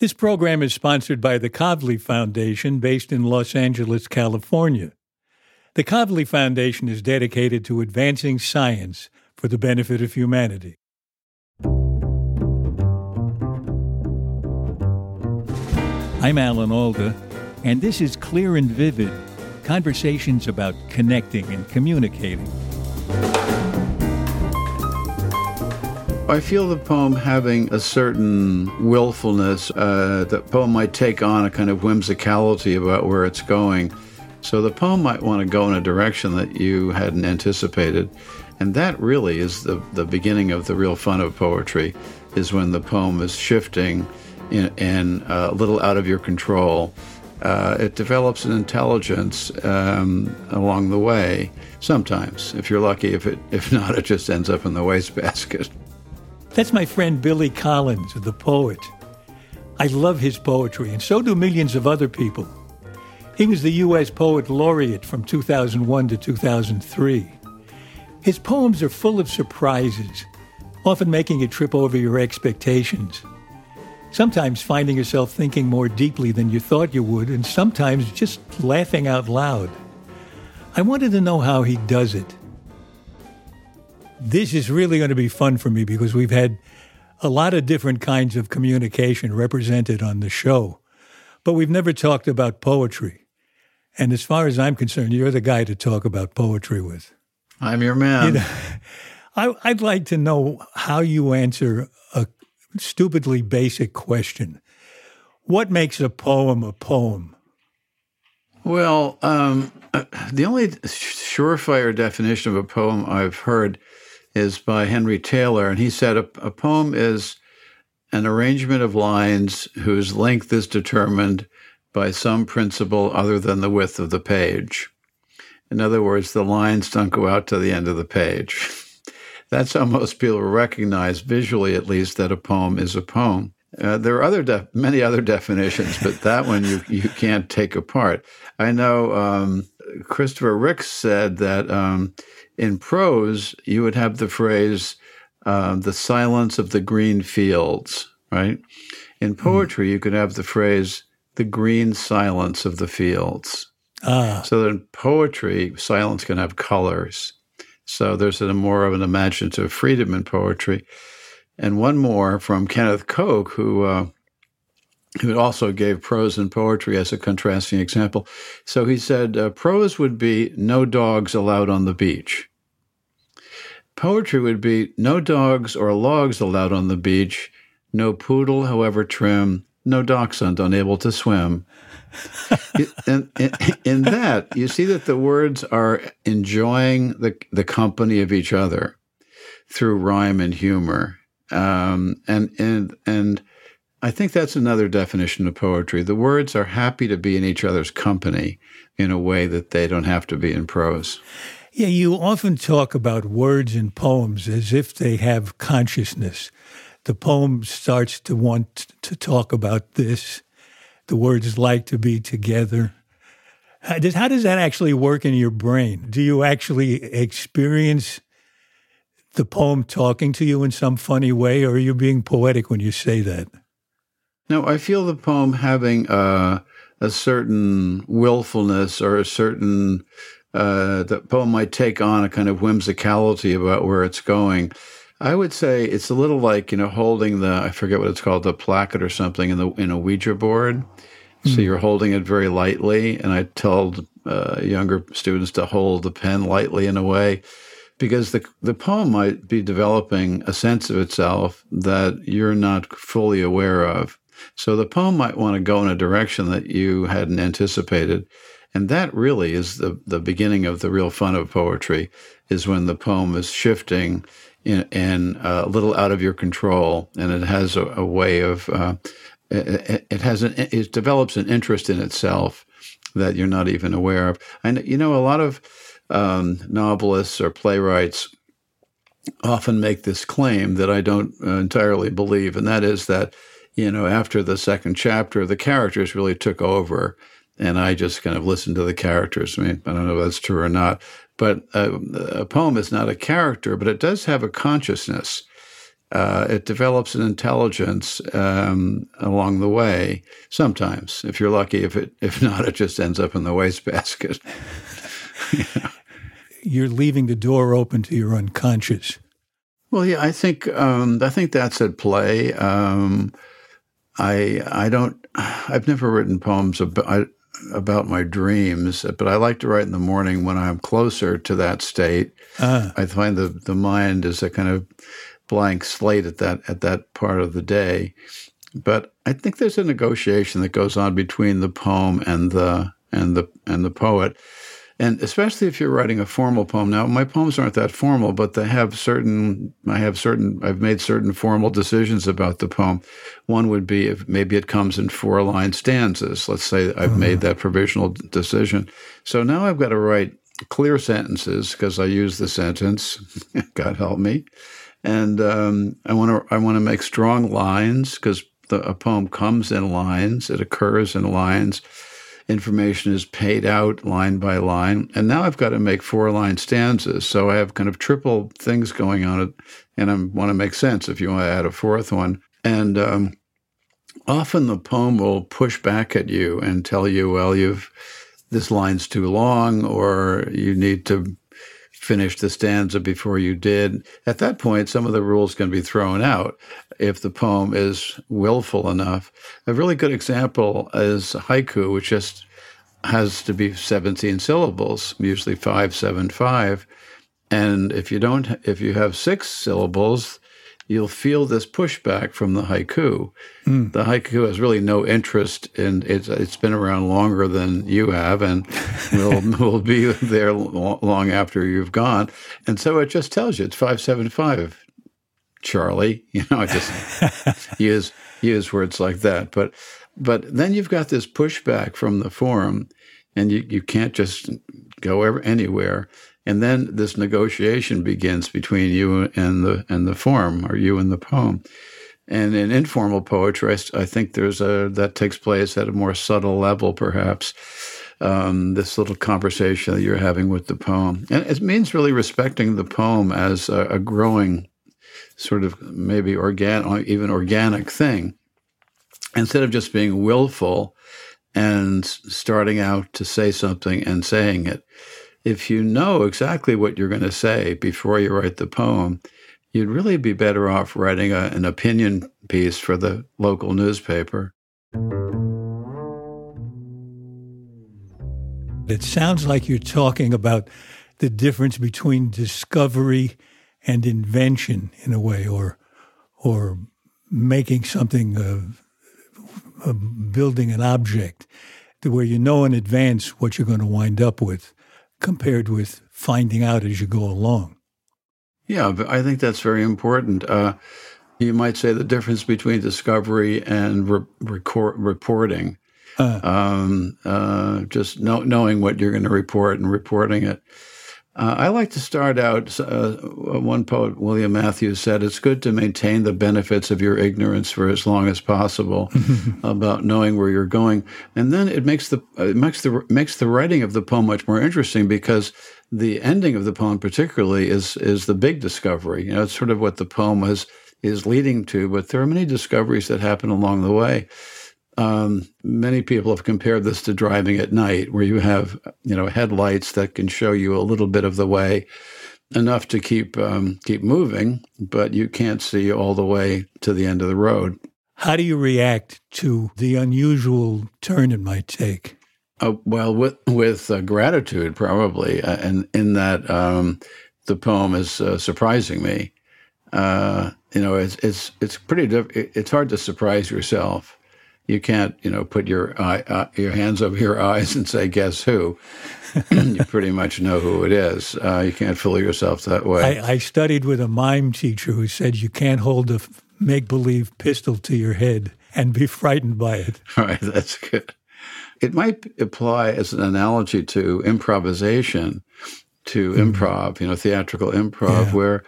This program is sponsored by the Kavli Foundation based in Los Angeles, California. The Kavli Foundation is dedicated to advancing science for the benefit of humanity. I'm Alan Alda, and this is Clear and Vivid conversations about connecting and communicating. I feel the poem having a certain willfulness. Uh, the poem might take on a kind of whimsicality about where it's going. So the poem might want to go in a direction that you hadn't anticipated. And that really is the, the beginning of the real fun of poetry, is when the poem is shifting and uh, a little out of your control. Uh, it develops an intelligence um, along the way. Sometimes, if you're lucky, if it if not, it just ends up in the wastebasket. That's my friend Billy Collins, the poet. I love his poetry, and so do millions of other people. He was the U.S. Poet Laureate from 2001 to 2003. His poems are full of surprises, often making you trip over your expectations. Sometimes finding yourself thinking more deeply than you thought you would, and sometimes just laughing out loud. I wanted to know how he does it. This is really going to be fun for me because we've had a lot of different kinds of communication represented on the show, but we've never talked about poetry. And as far as I'm concerned, you're the guy to talk about poetry with. I'm your man. You know, I, I'd like to know how you answer a stupidly basic question. What makes a poem a poem? Well, um, the only surefire definition of a poem I've heard is by Henry Taylor, and he said a, a poem is an arrangement of lines whose length is determined by some principle other than the width of the page. In other words, the lines don't go out to the end of the page. That's how most people recognize, visually at least, that a poem is a poem. Uh, there are other de- many other definitions, but that one you, you can't take apart. I know um, Christopher Ricks said that um, in prose, you would have the phrase, uh, the silence of the green fields, right? In hmm. poetry, mm. you could have the phrase, the green silence of the fields. Ah. So that in poetry, silence can have colors. So there's a more of an imaginative freedom in poetry. And one more from Kenneth Koch, who uh, who also gave prose and poetry as a contrasting example. So he said uh, prose would be no dogs allowed on the beach. Poetry would be no dogs or logs allowed on the beach, no poodle, however trim, no dachshund unable to swim. in, in, in, that, you see that the words are enjoying the, the company of each other through rhyme and humor. Um, and, and, and I think that's another definition of poetry. The words are happy to be in each other's company in a way that they don't have to be in prose. Yeah, you often talk about words and poems as if they have consciousness. The poem starts to want to talk about this. The words like to be together. How does, how does that actually work in your brain? Do you actually experience the poem talking to you in some funny way, or are you being poetic when you say that? No, I feel the poem having uh, a certain willfulness or a certain. Uh, the poem might take on a kind of whimsicality about where it's going. I would say it's a little like you know holding the I forget what it's called the placket or something in the in a Ouija board. Mm. So you're holding it very lightly, and I tell uh, younger students to hold the pen lightly in a way because the the poem might be developing a sense of itself that you're not fully aware of. So the poem might want to go in a direction that you hadn't anticipated. And that really is the, the beginning of the real fun of poetry, is when the poem is shifting in, in uh, a little out of your control, and it has a, a way of uh, it, it, has an it develops an interest in itself that you're not even aware of. And you know, a lot of um, novelists or playwrights often make this claim that I don't uh, entirely believe, and that is that you know after the second chapter, the characters really took over, and I just kind of listened to the characters. I mean, I don't know if that's true or not, but a, a poem is not a character, but it does have a consciousness. Uh, it develops an intelligence um, along the way. Sometimes, if you're lucky, if it if not, it just ends up in the wastebasket. yeah. You're leaving the door open to your unconscious. Well, yeah, I think um, I think that's at play. Um, I I don't. I've never written poems about about my dreams, but I like to write in the morning when I'm closer to that state. Uh. I find the the mind is a kind of blank slate at that at that part of the day. But I think there's a negotiation that goes on between the poem and the and the and the poet. And especially if you're writing a formal poem. Now, my poems aren't that formal, but they have certain, I have certain, I've made certain formal decisions about the poem. One would be if maybe it comes in four line stanzas. Let's say I've mm-hmm. made that provisional decision. So now I've got to write clear sentences because I use the sentence, God help me. And um, I want to I want to make strong lines because a poem comes in lines, it occurs in lines information is paid out line by line. And now I've got to make four line stanzas. So I have kind of triple things going on, and I want to make sense if you want to add a fourth one. And um, often the poem will push back at you and tell you, well, you've this line's too long, or you need to finish the stanza before you did. At that point, some of the rules can be thrown out if the poem is willful enough. A really good example is haiku, which just has to be 17 syllables, usually five, seven, five. And if you don't, if you have six syllables, you'll feel this pushback from the haiku. Mm. The haiku has really no interest in it's. It's been around longer than you have, and will will be there long after you've gone. And so it just tells you it's five seven five. Charlie, you know, I just use use words like that. But but then you've got this pushback from the forum, and you, you can't just go ever, anywhere. And then this negotiation begins between you and the and the form, or you and the poem. And in informal poetry, I, think there's a that takes place at a more subtle level, perhaps. Um, this little conversation that you're having with the poem, and it means really respecting the poem as a, a growing, sort of maybe organic, even organic thing, instead of just being willful and starting out to say something and saying it if you know exactly what you're going to say before you write the poem, you'd really be better off writing a, an opinion piece for the local newspaper. It sounds like you're talking about the difference between discovery and invention in a way, or or making something, uh, building an object, to where you know in advance what you're going to wind up with compared with finding out as you go along. Yeah, I think that's very important. Uh, you might say the difference between discovery and re- record, reporting. Uh, um, uh, just know, knowing what you're going to report and reporting it. Uh, I like to start out. Uh, one poet, William Matthews, said, "It's good to maintain the benefits of your ignorance for as long as possible about knowing where you're going, and then it makes the it makes the makes the writing of the poem much more interesting because the ending of the poem, particularly, is is the big discovery. You know, it's sort of what the poem is is leading to, but there are many discoveries that happen along the way." Um, many people have compared this to driving at night, where you have you know headlights that can show you a little bit of the way, enough to keep um, keep moving, but you can't see all the way to the end of the road. How do you react to the unusual turn it might take? Uh, well, with with uh, gratitude, probably, uh, and in that um, the poem is uh, surprising me. Uh, you know, it's it's it's pretty. Diff- it's hard to surprise yourself. You can't, you know, put your eye, uh, your hands over your eyes and say, "Guess who?" you pretty much know who it is. you can't fool yourself that way. I, I, studied with a mime teacher who said you can't hold a make believe pistol to your head and be frightened by it. Right, that's good. It might apply as an analogy to improvisation, to mm. improv, you know, theatrical improv, yeah. where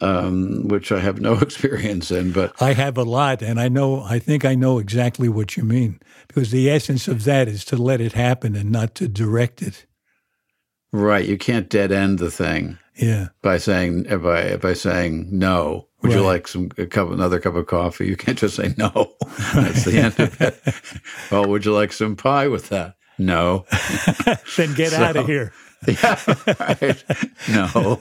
um, which I have no experience in, but I have a lot, and I know. I think I know exactly what you mean because the essence of that is to let it happen and not to direct it. Right, you can't dead end the thing. Yeah, by saying by by saying no. Would right. you like some a cup another cup of coffee? You can't just say no. That's the end of it. oh, would you like some pie with that? No. then get so, out of here. yeah, right. No.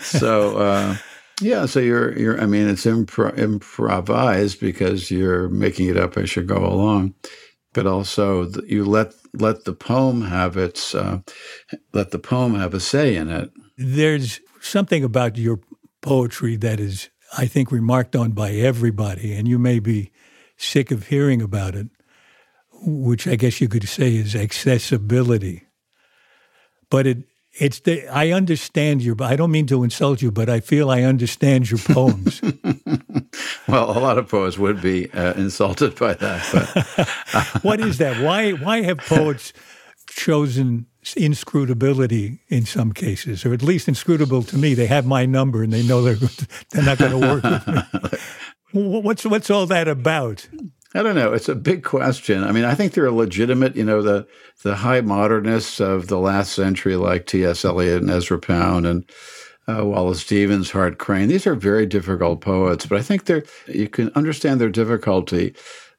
So uh, yeah, so you're you're. I mean, it's impro- improvised because you're making it up as you go along, but also you let let the poem have its uh, let the poem have a say in it. There's something about your poetry that is, I think, remarked on by everybody, and you may be sick of hearing about it, which I guess you could say is accessibility. But it it's the I understand your. I don't mean to insult you, but I feel I understand your poems. well, a lot of poets would be uh, insulted by that. But what is that? Why why have poets chosen inscrutability in some cases, or at least inscrutable to me. They have my number and they know they're they're not going to work with me. What's what's all that about? I don't know. It's a big question. I mean, I think there are legitimate, you know, the the high modernists of the last century, like T.S. Eliot and Ezra Pound and uh, Wallace Stevens, Hart Crane. These are very difficult poets, but I think they're you can understand their difficulty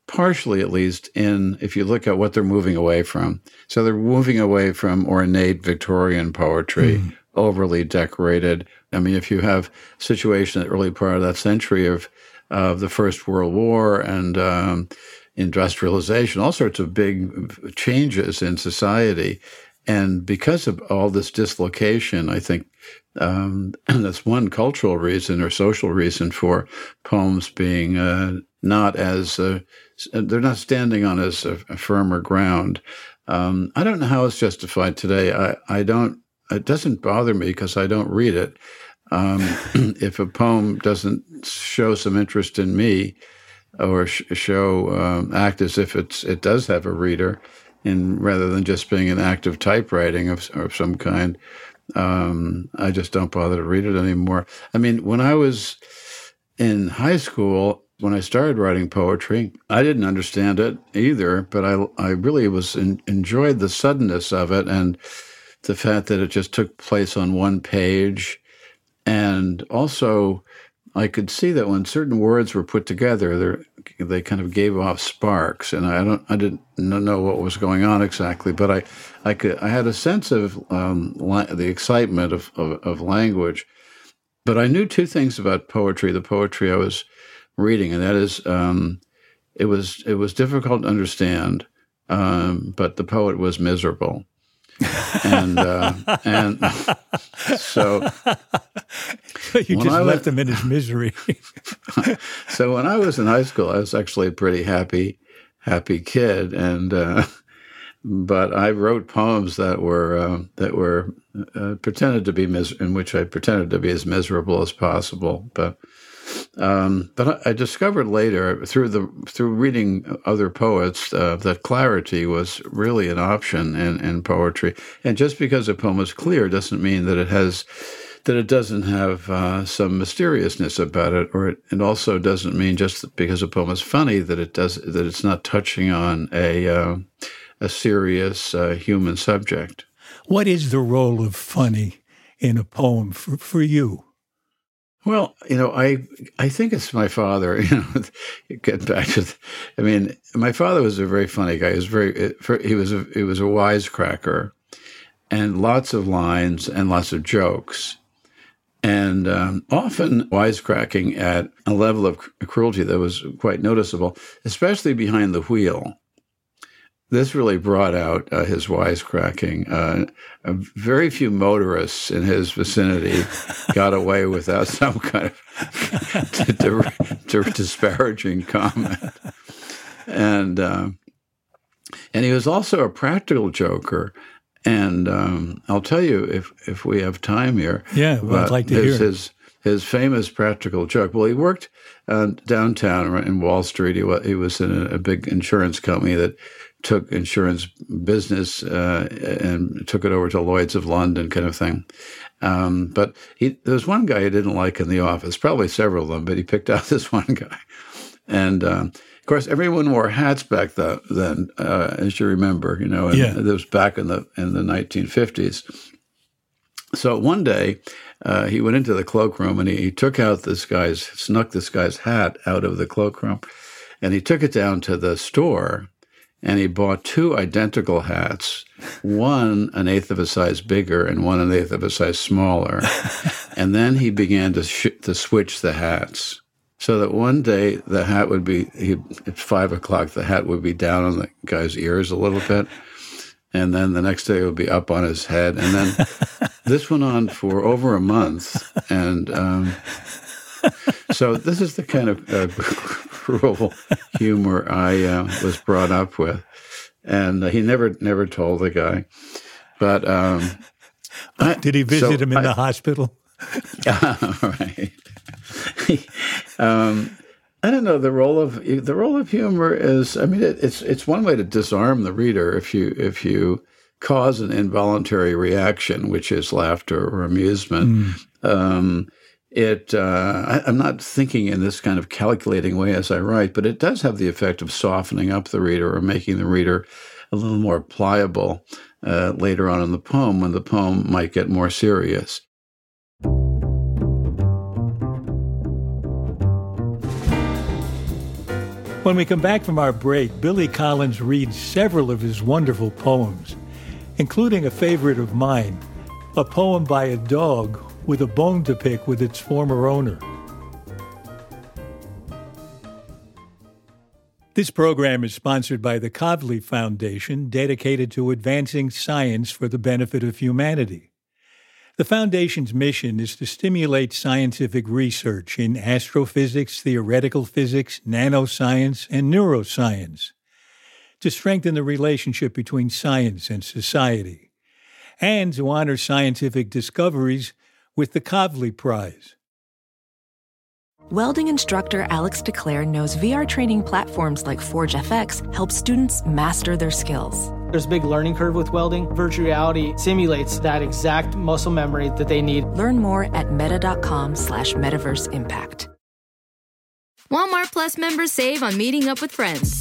partially at least in if you look at what they're moving away from. So they're moving away from ornate Victorian poetry, mm. overly decorated. I mean, if you have a situation in the early part of that century of of the First World War and um, industrialization, all sorts of big changes in society. And because of all this dislocation, I think um, that's one cultural reason or social reason for poems being uh, not as uh, they're not standing on as a, a firmer ground. Um, I don't know how it's justified today. I, I don't. It doesn't bother me because I don't read it. Um, if a poem doesn't show some interest in me, or sh- show um, act as if it's it does have a reader, in rather than just being an act of typewriting of, of some kind, um, I just don't bother to read it anymore. I mean, when I was in high school, when I started writing poetry, I didn't understand it either, but I, I really was in, enjoyed the suddenness of it and the fact that it just took place on one page. And also, I could see that when certain words were put together, they kind of gave off sparks, and I don't, I didn't know what was going on exactly, but I, I could, I had a sense of um, the excitement of, of, of language. But I knew two things about poetry: the poetry I was reading, and that is um, it was it was difficult to understand, um, but the poet was miserable, and uh, and so you just I left him in his misery. so when I was in high school, I was actually a pretty happy happy kid, and uh, but I wrote poems that were uh, that were uh, pretended to be mis- in which I pretended to be as miserable as possible, but um, but I discovered later through the through reading other poets uh, that clarity was really an option in, in poetry. And just because a poem is clear doesn't mean that it has that it doesn't have uh, some mysteriousness about it, or it, it, also doesn't mean just because a poem is funny that it does that it's not touching on a uh, a serious uh, human subject. What is the role of funny in a poem for, for you? Well, you know, I I think it's my father. You know, get back to, the, I mean, my father was a very funny guy. He was very he was a he was a wisecracker, and lots of lines and lots of jokes. and um, often wisecracking at a level of cruelty that was quite noticeable, especially behind the wheel. This really brought out uh, his wisecracking. Uh, very few motorists in his vicinity got away without some kind of disparaging comment. And uh, and he was also a practical joker. And um, I'll tell you if if we have time here. Yeah, well, I'd like to his, hear his his famous practical joke. Well, he worked uh, downtown in Wall Street. He, he was in a, a, big insurance company that took insurance business uh, and took it over to Lloyd's of London, kind of thing. Um, but he, there was one guy he didn't like in the office, probably several of them, but he picked out this one guy. And um, of course, everyone wore hats back then, uh, as you remember. You know, and yeah. it was back in the in the 1950s. So one day, uh, he went into the cloakroom and he, he, took out this guy's, snuck this guy's hat out of the cloakroom, and he took it down to the store and he bought two identical hats, one an eighth of a size bigger and one an eighth of a size smaller. and then he began to sh- to switch the hats, so that one day the hat would be he, at five o'clock. The hat would be down on the guy's ears a little bit, and then the next day it would be up on his head, and then this went on for over a month, and. Um, so this is the kind of uh, cruel humor I uh, was brought up with, and uh, he never never told the guy. But um, I, did he visit so him in I, the hospital? right. um, I don't know the role of the role of humor is. I mean, it, it's it's one way to disarm the reader if you if you cause an involuntary reaction, which is laughter or amusement. Mm. Um, it uh, I, am not thinking in this kind of calculating way as I write, but it does have the effect of softening up the reader or making the reader a little more pliable uh, later on in the poem when the poem might get more serious. When we come back from our break, Billy Collins reads several of his wonderful poems, including a favorite of mine, a poem by a dog with a bone to pick with its former owner. This program is sponsored by the Kavli Foundation, dedicated to advancing science for the benefit of humanity. The Foundation's mission is to stimulate scientific research in astrophysics, theoretical physics, nanoscience, and neuroscience, to strengthen the relationship between science and society, and to honor scientific discoveries with the Kavli Prize. Welding instructor Alex DeClaire knows VR training platforms like Forge FX help students master their skills. There's a big learning curve with welding. Virtual reality simulates that exact muscle memory that they need. Learn more at meta.com slash metaverse impact. Walmart Plus members save on meeting up with friends.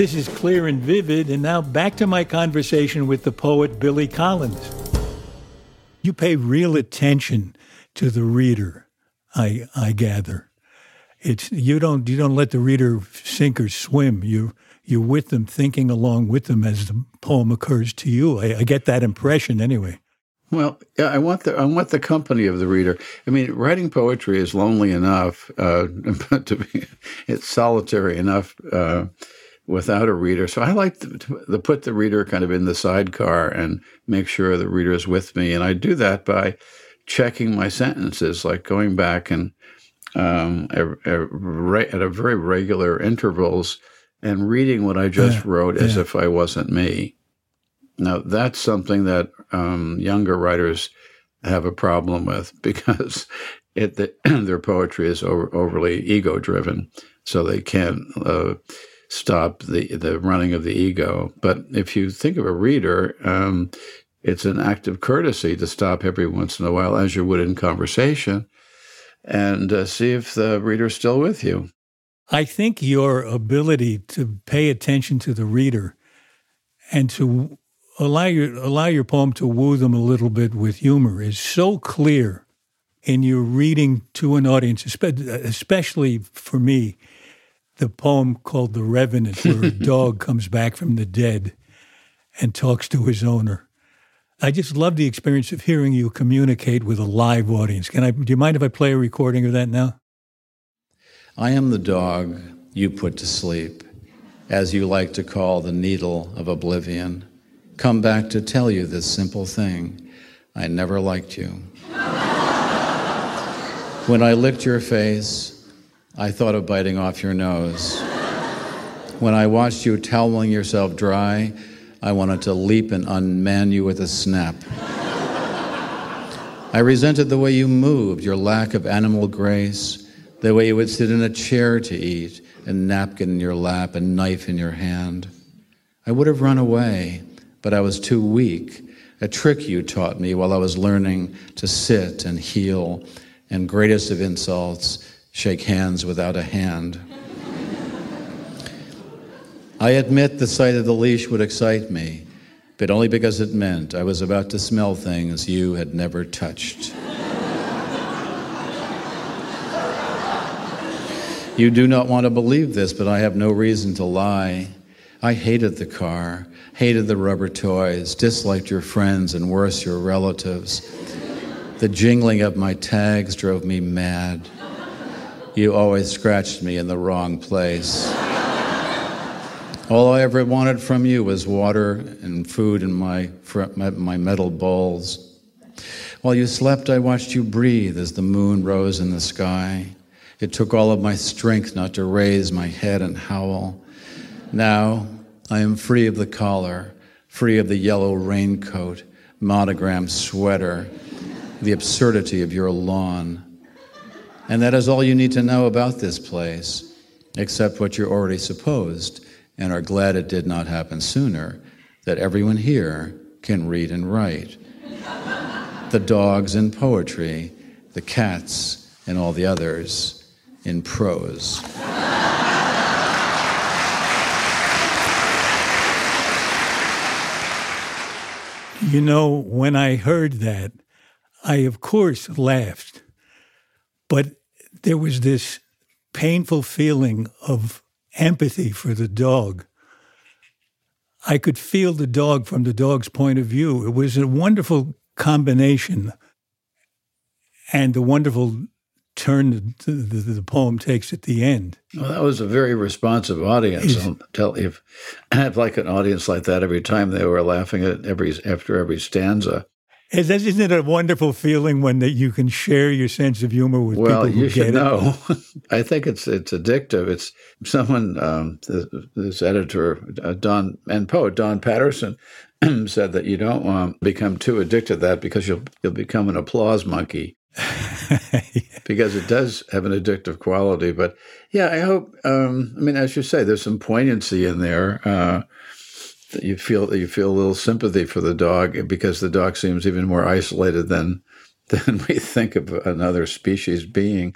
This is clear and vivid, and now back to my conversation with the poet Billy Collins. You pay real attention to the reader, I I gather. It's you don't you don't let the reader sink or swim. You you're with them, thinking along with them as the poem occurs to you. I, I get that impression anyway. Well, I want the I want the company of the reader. I mean, writing poetry is lonely enough, uh, to be it's solitary enough. Uh, without a reader. So I like to, to, put the reader kind of in the sidecar and make sure the reader is with me. And I do that by checking my sentences, like going back and um, at, at, a very regular intervals and reading what I just yeah, wrote yeah. as if I wasn't me. Now, that's something that um, younger writers have a problem with because it, the, their poetry is over, overly ego driven. So they can't uh, stop the the running of the ego. But if you think of a reader, um, it's an act of courtesy to stop every once in a while, as you would in conversation, and uh, see if the reader's still with you. I think your ability to pay attention to the reader and to allow your allow your poem to woo them a little bit with humor is so clear in your reading to an audience, especially for me, the poem called "The Revenant," where a dog comes back from the dead and talks to his owner. I just love the experience of hearing you communicate with a live audience. Can I? Do you mind if I play a recording of that now? I am the dog you put to sleep, as you like to call the needle of oblivion. Come back to tell you this simple thing I never liked you. when I licked your face, I thought of biting off your nose. When I watched you toweling yourself dry, I wanted to leap and unman you with a snap. I resented the way you moved, your lack of animal grace, the way you would sit in a chair to eat, a napkin in your lap, a knife in your hand. I would have run away, but I was too weak. A trick you taught me while I was learning to sit and heel, and greatest of insults, shake hands without a hand. I admit the sight of the leash would excite me, but only because it meant I was about to smell things you had never touched. you do not want to believe this, but I have no reason to lie. I hated the car, hated the rubber toys, disliked your friends, and worse, your relatives. The jingling of my tags drove me mad. You always scratched me in the wrong place. All I ever wanted from you was water and food in my, my metal bowls. While you slept, I watched you breathe as the moon rose in the sky. It took all of my strength not to raise my head and howl. Now I am free of the collar, free of the yellow raincoat, monogram sweater, the absurdity of your lawn. And that is all you need to know about this place, except what you're already supposed and are glad it did not happen sooner, that everyone here can read and write. the dogs in poetry, the cats and all the others in prose. You know, when I heard that, I of course laughed, but there was this painful feeling of empathy for the dog. I could feel the dog from the dog's point of view. It was a wonderful combination and the wonderful turn the, the, the, poem takes at the end. Well, that was a very responsive audience. I'll tell you, if I had like an audience like that every time they were laughing at every after every stanza. Isn't it a wonderful feeling when that you can share your sense of humor with well, people who you should know. I think it's it's addictive. It's someone um, this, this, editor uh, Don and poet Don Paterson said that you don't um, become too addicted to that because you'll you'll become an applause monkey. because it does have an addictive quality. But yeah, I hope. Um, I mean, as you say, there's some poignancy in there. Uh, you feel you feel a little sympathy for the dog because the dog seems even more isolated than than we think of another species being.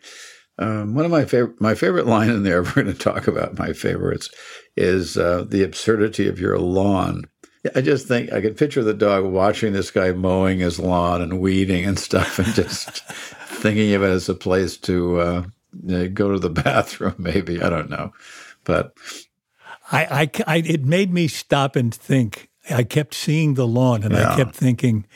Um, one of my favorite my favorite line in there, we're going to talk about my favorites, is uh, the absurdity of your lawn. I just think I could picture the dog watching this guy mowing his lawn and weeding and stuff, and just thinking of it as a place to uh, go to the bathroom. Maybe I don't know, but I, I, I, it made me stop and think. I kept seeing the lawn, and yeah. I kept thinking,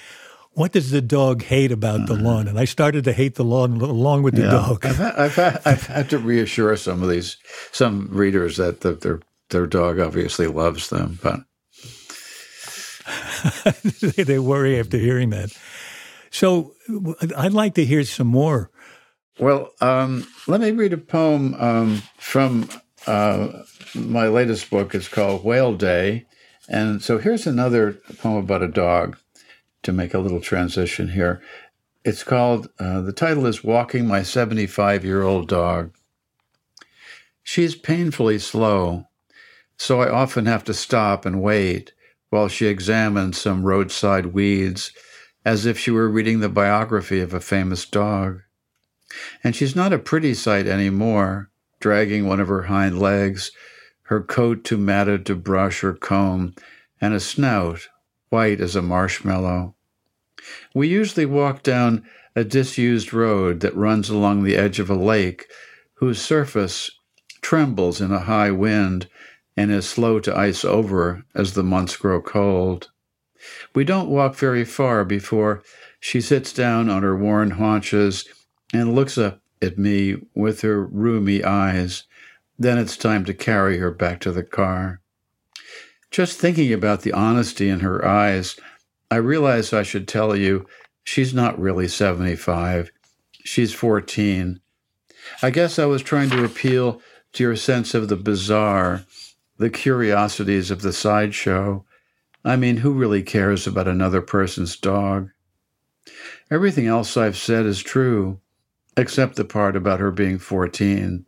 what does the dog hate about the lawn? And I started to hate the lawn along with the yeah. dog. I've had, I've, had, I've had, to reassure some of these some readers that the, their their dog obviously loves them, but they worry after hearing that. So I'd like to hear some more. Well, um, let me read a poem um, from uh, my latest book is called Whale Day. And so here's another poem about a dog to make a little transition here. It's called, uh, the title is Walking My 75 Year Old Dog. She's painfully slow, so I often have to stop and wait while she examines some roadside weeds as if she were reading the biography of a famous dog. And she's not a pretty sight anymore, dragging one of her hind legs, her coat too matted to brush or comb, and a snout white as a marshmallow. We usually walk down a disused road that runs along the edge of a lake whose surface trembles in a high wind and is slow to ice over as the months grow cold. We don't walk very far before she sits down on her worn haunches and looks up at me with her rheumy eyes. Then it's time to carry her back to the car. Just thinking about the honesty in her eyes, I realize I should tell you she's not really 75. She's 14. I guess I was trying to appeal to your sense of the bizarre, the curiosities of the sideshow. I mean, who really cares about another person's dog? Everything else I've said is true, except the part about her being 14.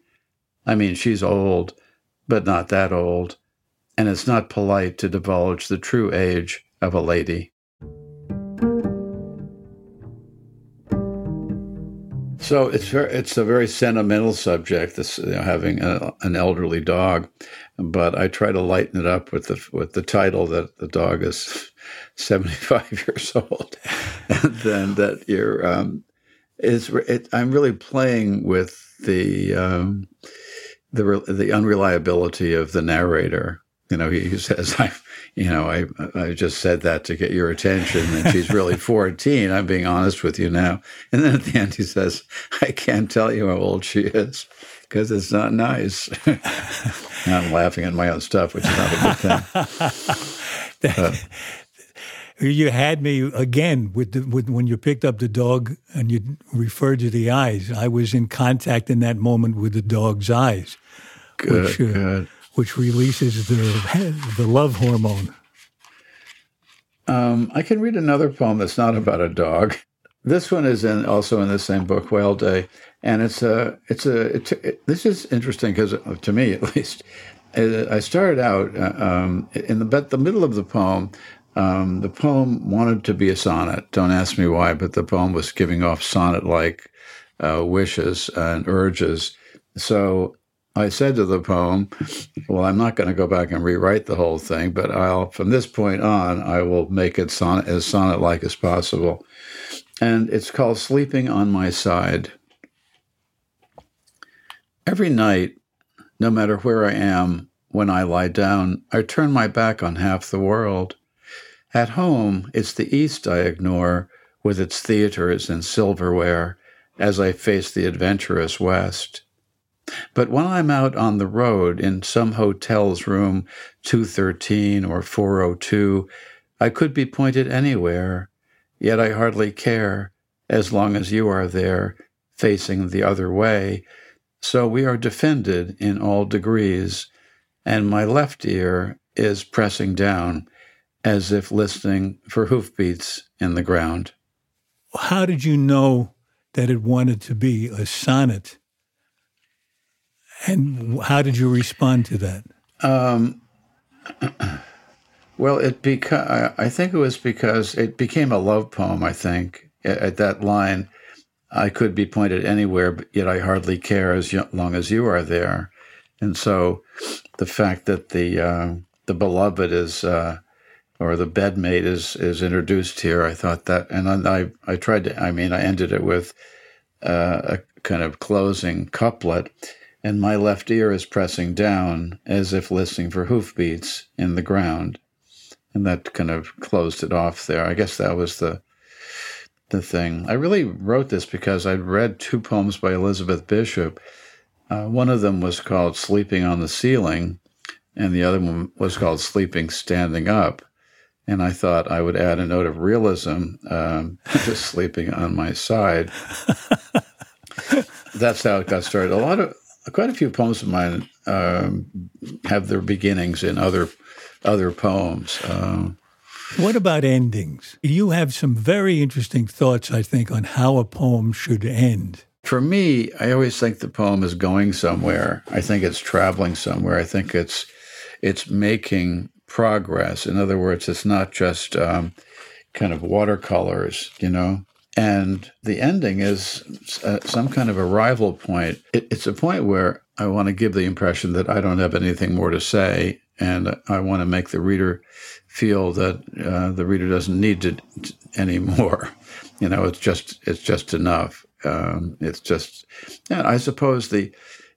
I mean, she's old, but not that old, and it's not polite to divulge the true age of a lady. So it's very, it's a very sentimental subject. This you know, having a, an elderly dog, but I try to lighten it up with the with the title that the dog is seventy five years old, and then that you're um, it's it, I'm really playing with the um, the the unreliability of the narrator. You know, he, he says I you know, I I just said that to get your attention, and she's really 14. I'm being honest with you now. And then at the end, he says, "I can't tell you how old she is because it's not nice." I'm laughing at my own stuff, which is not a good thing. Uh, you had me again with, the, with when you picked up the dog and you referred to the eyes. I was in contact in that moment with the dog's eyes, good, which, uh, good. which releases the the love hormone. Um, I can read another poem that's not about a dog. This one is in also in the same book, Whale Day, and it's a it's a it, it, this is interesting because to me at least, I started out uh, um, in the the middle of the poem. Um, the poem wanted to be a sonnet. Don't ask me why, but the poem was giving off sonnet like uh, wishes and urges. So I said to the poem, Well, I'm not going to go back and rewrite the whole thing, but I'll, from this point on, I will make it sonnet, as sonnet like as possible. And it's called Sleeping on My Side. Every night, no matter where I am, when I lie down, I turn my back on half the world. At home, it's the East I ignore, with its theaters and silverware, as I face the adventurous West. But when I'm out on the road in some hotel's room 213 or 402, I could be pointed anywhere, yet I hardly care as long as you are there, facing the other way. So we are defended in all degrees, and my left ear is pressing down as if listening for hoofbeats in the ground. How did you know that it wanted to be a sonnet? And how did you respond to that? Um, well, it beca- I think it was because it became a love poem. I think at that line, I could be pointed anywhere, but yet I hardly care as long as you are there. And so, the fact that the uh, the beloved is uh, or the bedmate is is introduced here, I thought that, and I I tried to. I mean, I ended it with uh, a kind of closing couplet and my left ear is pressing down as if listening for hoofbeats in the ground. And that kind of closed it off there. I guess that was the the thing. I really wrote this because I'd read two poems by Elizabeth Bishop. Uh, one of them was called Sleeping on the Ceiling, and the other one was called Sleeping Standing Up. And I thought I would add a note of realism um, to sleeping on my side. That's how it got started. A lot of quite a few poems of mine um, have their beginnings in other other poems. Uh, what about endings? You have some very interesting thoughts, I think, on how a poem should end. For me, I always think the poem is going somewhere. I think it's traveling somewhere. I think it's it's making progress. In other words, it's not just um, kind of watercolors, you know. And the ending is uh, some kind of arrival point. It, it's a point where I want to give the impression that I don't have anything more to say, and I want to make the reader feel that uh, the reader doesn't need to anymore. You know, it's just it's just enough. Um, it's just, I suppose the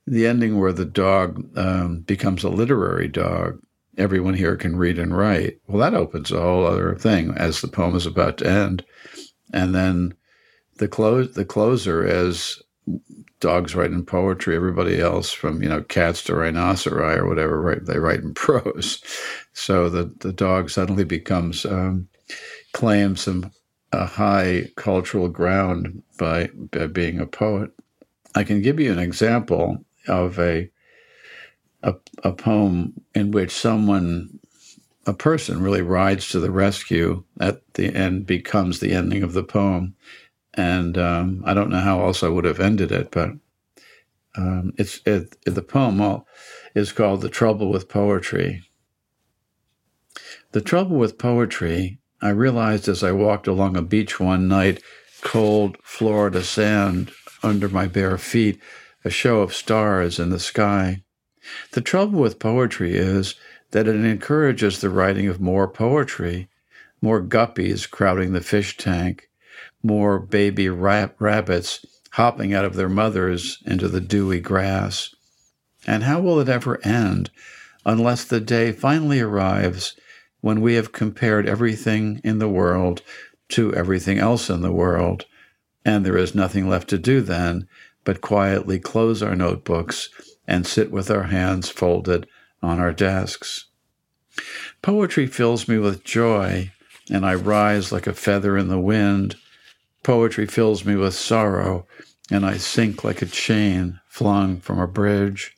the ending where the dog um, becomes a literary dog. Everyone here can read and write. Well, that opens a whole other thing as the poem is about to end, and then the close the closer as dogs write in poetry. Everybody else, from you know cats to rhinoceri or whatever, right, they write in prose. So the the dog suddenly becomes um, claims some a high cultural ground by, by being a poet. I can give you an example of a, a, a poem in which someone, a person, really rides to the rescue at the end, becomes the ending of the poem. And um, I don't know how else I would have ended it, but um, it's it, the poem is called "The Trouble with Poetry." The trouble with poetry, I realized as I walked along a beach one night, cold Florida sand under my bare feet, a show of stars in the sky. The trouble with poetry is that it encourages the writing of more poetry, more guppies crowding the fish tank, more baby rab- rabbits hopping out of their mothers into the dewy grass. And how will it ever end unless the day finally arrives when we have compared everything in the world to everything else in the world, and there is nothing left to do then but quietly close our notebooks and sit with our hands folded on our desks. Poetry fills me with joy, and I rise like a feather in the wind. Poetry fills me with sorrow, and I sink like a chain flung from a bridge.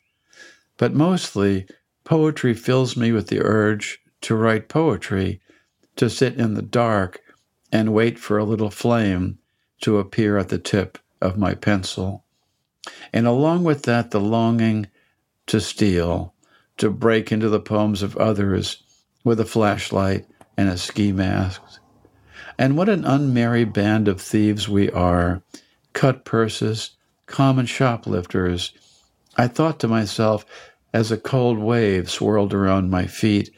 But mostly, poetry fills me with the urge to write poetry, to sit in the dark and wait for a little flame to appear at the tip of my pencil and along with that, the longing to steal, to break into the poems of others with a flashlight and a ski mask. And what an unmerry band of thieves we are, cut purses, common shoplifters. I thought to myself as a cold wave swirled around my feet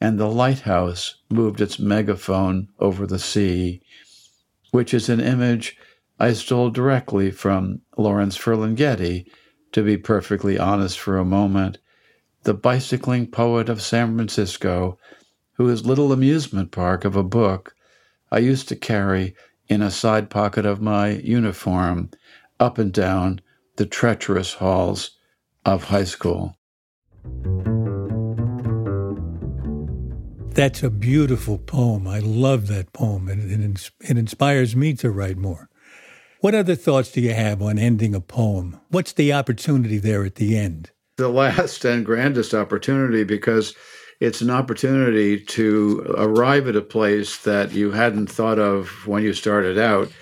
and the lighthouse moved its megaphone over the sea, which is an image I stole directly from Lawrence Ferlinghetti, to be perfectly honest for a moment, the bicycling poet of San Francisco, whose little amusement park of a book I used to carry in a side pocket of my uniform up and down the treacherous halls of high school. That's a beautiful poem. I love that poem, and it, it inspires me to write more. What other thoughts do you have on ending a poem? What's the opportunity there at the end? The last and grandest opportunity because it's an opportunity to arrive at a place that you hadn't thought of when you started out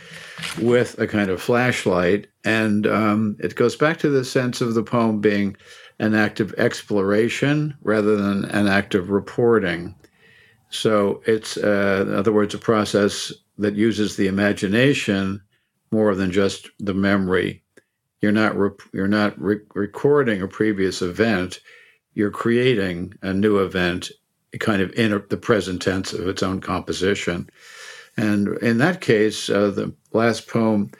with a kind of flashlight. And um, it goes back to the sense of the poem being an act of exploration rather than an act of reporting. So it's, uh, in other words, a process that uses the imagination more than just the memory. You're not re- you're not re- recording a previous event. You're creating a new event, kind of in a, the present tense of its own composition. And in that case, uh, the last poem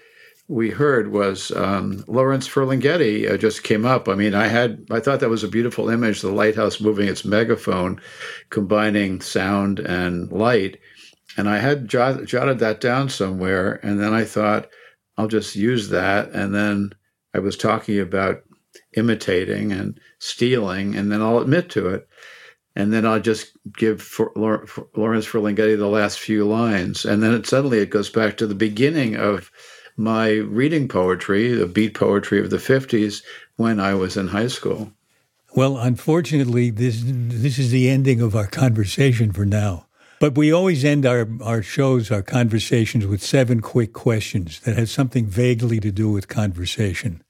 we heard was um, Lawrence Ferlinghetti uh, just came up. I mean, I had I thought that was a beautiful image, the lighthouse moving its megaphone, combining sound and light. And I had jot, jotted that down somewhere, and then I thought, I'll just use that. And then I was talking about imitating and stealing, and then I'll admit to it. And then I'll just give for, for Lawrence Ferlinghetti the last few lines. And then it, suddenly it goes back to the beginning of my reading poetry, the beat poetry of the 50s, when I was in high school. Well, unfortunately, this this is the ending of our conversation for now. But we always end our, our shows, our conversations with seven quick questions that have something vaguely to do with conversation.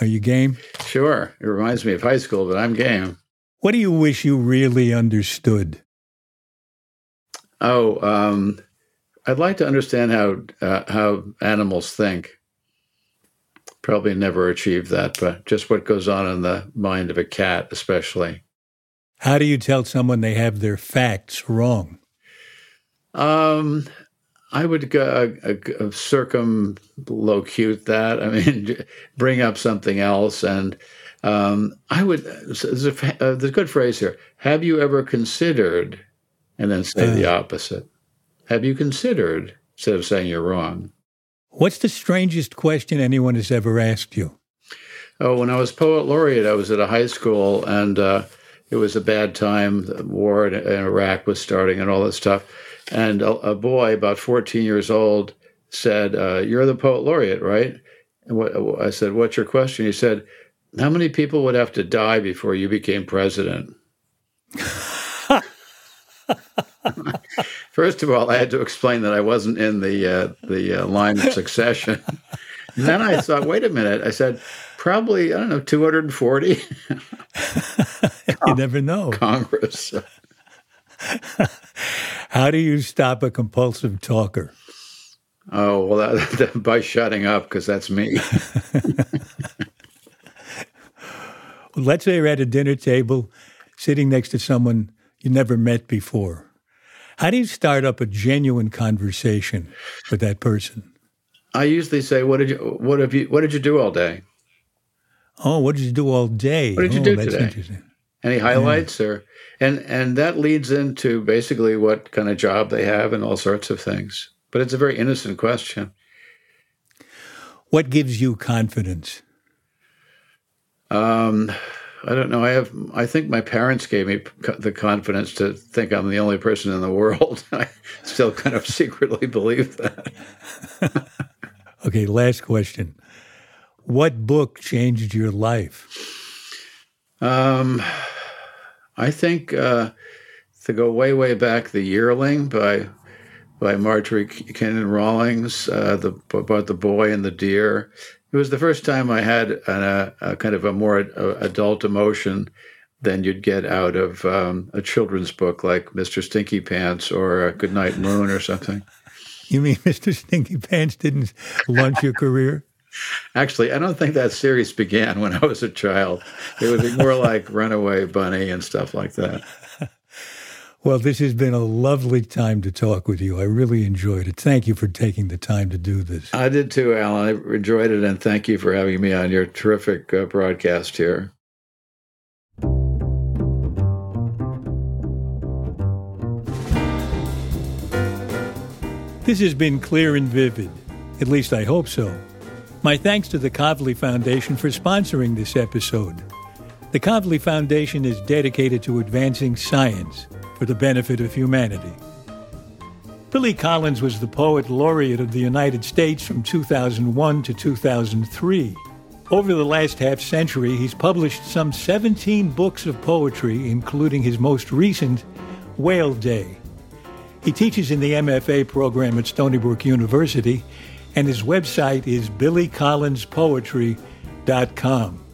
Are you game? Sure. It reminds me of high school, but I'm game. What do you wish you really understood? Oh, um, I'd like to understand how uh, how animals think. Probably never achieve that, but just what goes on in the mind of a cat, especially. How do you tell someone they have their facts wrong? Um, I would uh, uh, circumlocute that. I mean, bring up something else, and um, I would. There's a, uh, there's a good phrase here. Have you ever considered? And then say the uh. opposite. Have you considered? Instead of saying you're wrong. What's the strangest question anyone has ever asked you? Oh, when I was poet laureate, I was at a high school, and uh, it was a bad time. The war in, in Iraq was starting, and all this stuff and a, a boy, about 14 years old, said, uh, You're the poet laureate, right? And what, I said, What's your question? He said, How many people would have to die before you became president? First of all, I had to explain that I wasn't in the uh, the uh, line of succession. and then I thought, wait a minute. I said, probably I don't know, two hundred and forty. you never know. Congress. How do you stop a compulsive talker? Oh, well, that, that, by shutting up, because that's me. let's say you're at a dinner table sitting next to someone you never met before. How do you start up a genuine conversation with that person? I usually say, "What did you What have you What did you do all day?" Oh, what did you do all day? What did you oh, do today? Any highlights yeah. or and and that leads into basically what kind of job they have and all sorts of things. But it's a very innocent question. What gives you confidence? Um, I don't know. I have. I think my parents gave me the confidence to think I'm the only person in the world. I still kind of secretly believe that. okay, last question. What book changed your life? Um, I think uh, to go way, way back, The Yearling by by Marjorie Kinnan Rawlings, uh, the, about the boy and the deer. It was the first time I had an, a, a, kind of a more adult emotion than you'd get out of um, a children's book like Mr. Stinky Pants or Goodnight Moon or something. You mean Mr. Stinky Pants didn't launch your career? Actually, I don't think that series began when I was a child. It was more like Runaway Bunny and stuff like that. Well, this has been a lovely time to talk with you. I really enjoyed it. Thank you for taking the time to do this. I did too, Alan. I enjoyed it, and thank you for having me on your terrific uh, broadcast here. This has been clear and vivid. At least I hope so. My thanks to the Kavli Foundation for sponsoring this episode. The Kavli Foundation is dedicated to advancing science for the benefit of humanity. Billy Collins was the Poet Laureate of the United States from 2001 to 2003. Over the last half century, he's published some 17 books of poetry, including his most recent, Whale Day. He teaches in the MFA program at Stony Brook University and his website is billycollinspoetry.com.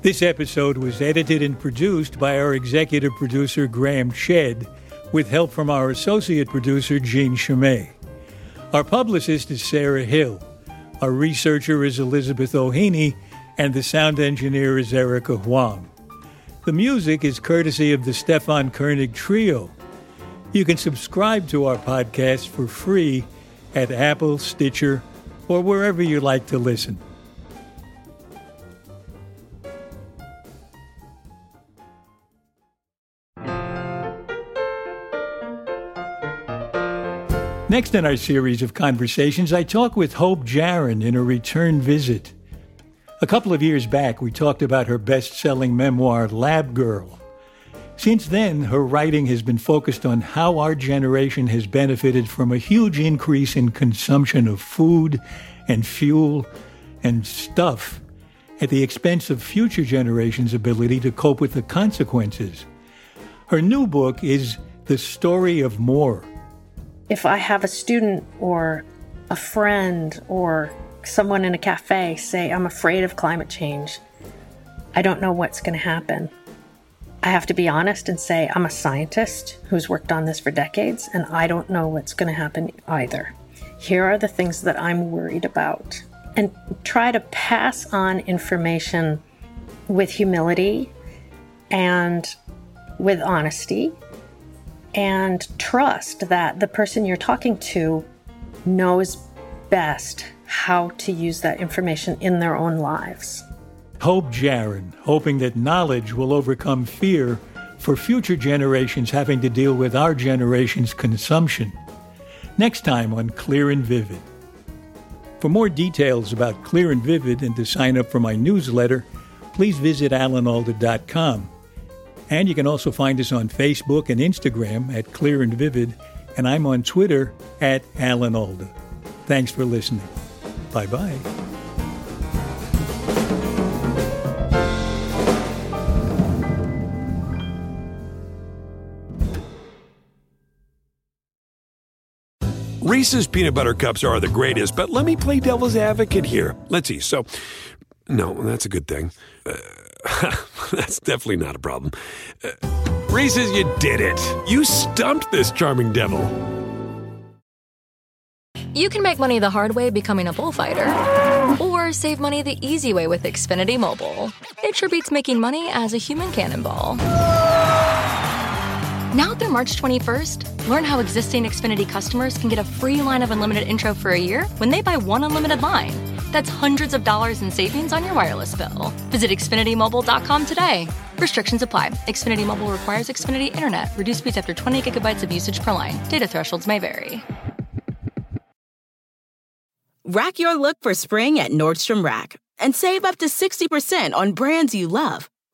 This episode was edited and produced by our executive producer, Graham Chedd, with help from our associate producer, Jean Chimay. Our publicist is Sarah Hill. Our researcher is Elizabeth O'Haney, and the sound engineer is Erica Huang. The music is courtesy of the Stefan Koenig Trio. You can subscribe to our podcast for free at Apple, Stitcher, or wherever you like to listen. Next in our series of conversations, I talk with Hope Jahren in a return visit. A couple of years back, we talked about her best selling memoir, Lab Girl. Since then, her writing has been focused on how our generation has benefited from a huge increase in consumption of food and fuel and stuff at the expense of future generations' ability to cope with the consequences. Her new book is The Story of More. If I have a student or a friend or someone in a cafe say, I'm afraid of climate change, I don't know what's going to happen. I have to be honest and say I'm a scientist who's worked on this for decades, and I don't know what's going to happen either. Here are the things that I'm worried about. And try to pass on information with humility and with honesty and trust that the person you're talking to knows best how to use that information in their own lives. Hope Jahren, hoping that knowledge will overcome fear for future generations having to deal with our generation's consumption. Next time on Clear and Vivid. For more details about Clear and Vivid and to sign up for my newsletter, please visit alanalda.com. And you can also find us on Facebook and Instagram at Clear and Vivid, and I'm on Twitter at Alan Alda. Thanks for listening. Bye bye. Reese's peanut butter cups are the greatest, but let me play devil's advocate here. Let's see. So, no, that's a good thing. Uh, that's definitely not a problem. Uh, Reese's, you did it. You stumped this charming devil. You can make money the hard way becoming a bullfighter, or save money the easy way with Xfinity Mobile. It sure beats making money as a human cannonball. Now through March 21st, learn how existing Xfinity customers can get a free line of unlimited intro for a year when they buy one unlimited line. That's hundreds of dollars in savings on your wireless bill. Visit XfinityMobile.com today. Restrictions apply. Xfinity Mobile requires Xfinity Internet. Reduced speeds after 20 gigabytes of usage per line. Data thresholds may vary. Rack your look for spring at Nordstrom Rack and save up to 60% on brands you love.